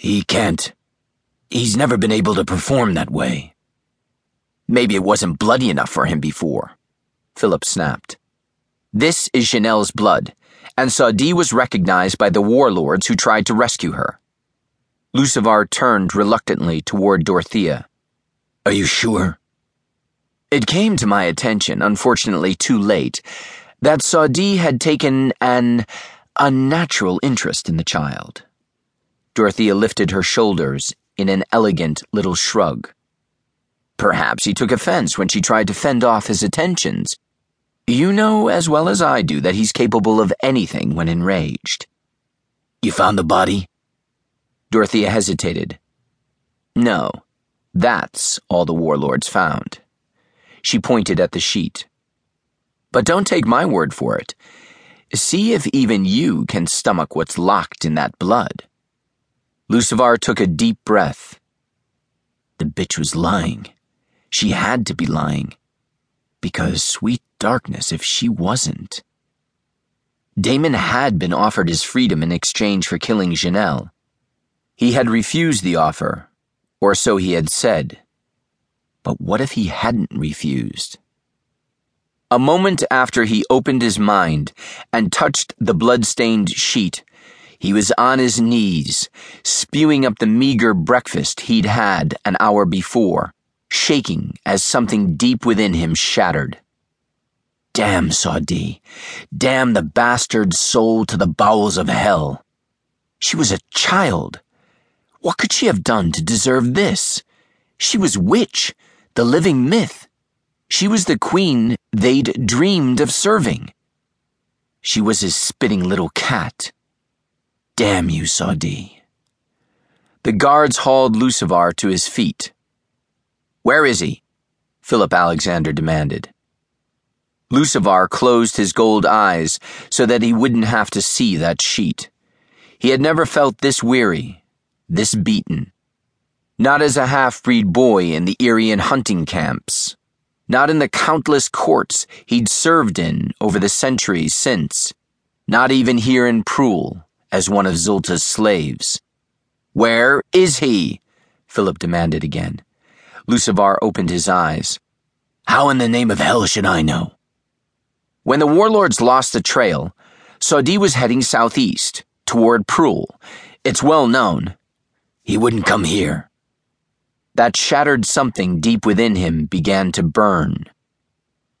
He can't. He's never been able to perform that way. Maybe it wasn't bloody enough for him before. Philip snapped. This is Jaenelle's blood, and Sadi was recognized by the warlords who tried to rescue her. Lucivar turned reluctantly toward Dorothea. Are you sure? It came to my attention, unfortunately too late, that Sadi had taken an unnatural interest in the child. Dorothea lifted her shoulders in an elegant little shrug. Perhaps he took offense when she tried to fend off his attentions. You know as well as I do that he's capable of anything when enraged. You found the body? Dorothea hesitated. No, that's all the warlords found. She pointed at the sheet. But don't take my word for it. See if even you can stomach what's locked in that blood. Lucivar took a deep breath. The bitch was lying. She had to be lying. Because, sweet darkness, if she wasn't. Daemon had been offered his freedom in exchange for killing Jaenelle. He had refused the offer, or so he had said. But what if he hadn't refused? A moment after he opened his mind and touched the blood-stained sheet, he was on his knees, spewing up the meager breakfast he'd had an hour before, shaking as something deep within him shattered. Damn Sadi. Damn the bastard soul to the bowels of hell. She was a child. What could she have done to deserve this? She was witch the living myth. She was the queen they'd dreamed of serving. She was his spitting little cat. Damn you, Sadi. The guards hauled Lucivar to his feet. Where is he? Philip Alexander demanded. Lucivar closed his gold eyes so that he wouldn't have to see that sheet. He had never felt this weary, this beaten. Not as a half breed boy in the Eyrien hunting camps. Not in the countless courts he'd served in over the centuries since. Not even here in Pruul as one of Zuultah's slaves. Where is he? Philip demanded again. Lucivar opened his eyes. How in the name of hell should I know? When the warlords lost the trail, Sadi was heading southeast, toward Pruul. It's well known. He wouldn't come here. That shattered something deep within him began to burn.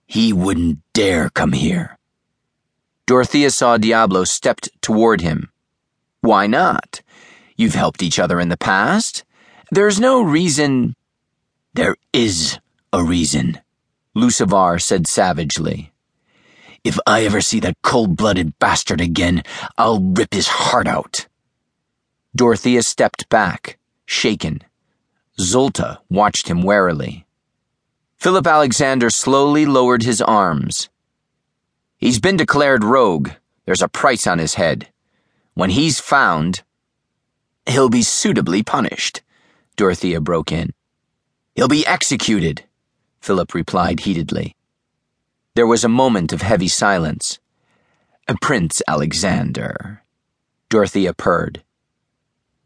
He wouldn't dare come here. Dorothea SaDiablo stepped toward him. Why not? You've helped each other in the past. There's no reason. There is a reason, Lucivar said savagely. If I ever see that cold blooded bastard again, I'll rip his heart out. Dorothea stepped back, shaken. Zuultah watched him warily. Philip Alexander slowly lowered his arms. He's been declared rogue. There's a price on his head. When he's found, he'll be suitably punished, Dorothea broke in. He'll be executed, Philip replied heatedly. There was a moment of heavy silence. Prince Alexander, Dorothea purred.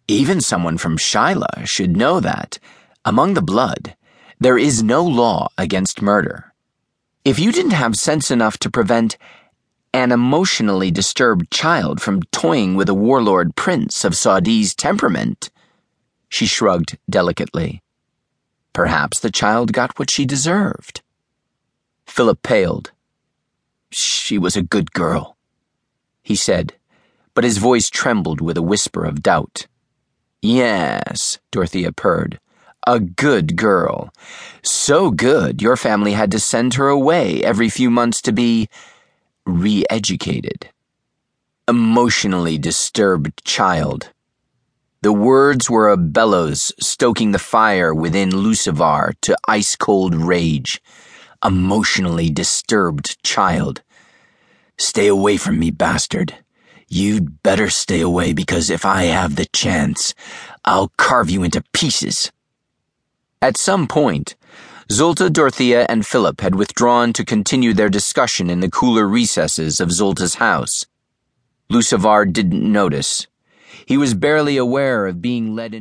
Even someone from Chaillot should know that, among the blood, there is no law against murder. If you didn't have sense enough to prevent an emotionally disturbed child from toying with a warlord prince of Sadi's temperament, she shrugged delicately. Perhaps the child got what she deserved. Philip paled. She was a good girl, he said, but his voice trembled with a whisper of doubt. Yes, Dorothea purred. A good girl. So good, your family had to send her away every few months to be re educated. Emotionally disturbed child. The words were a bellows stoking the fire within Lucivar to ice cold rage. Emotionally disturbed child. Stay away from me, bastard. You'd better stay away because if I have the chance, I'll carve you into pieces. At some point, Zuultah, Dorothea, and Philip had withdrawn to continue their discussion in the cooler recesses of Zuultah's house. Lucivar didn't notice. He was barely aware of being led into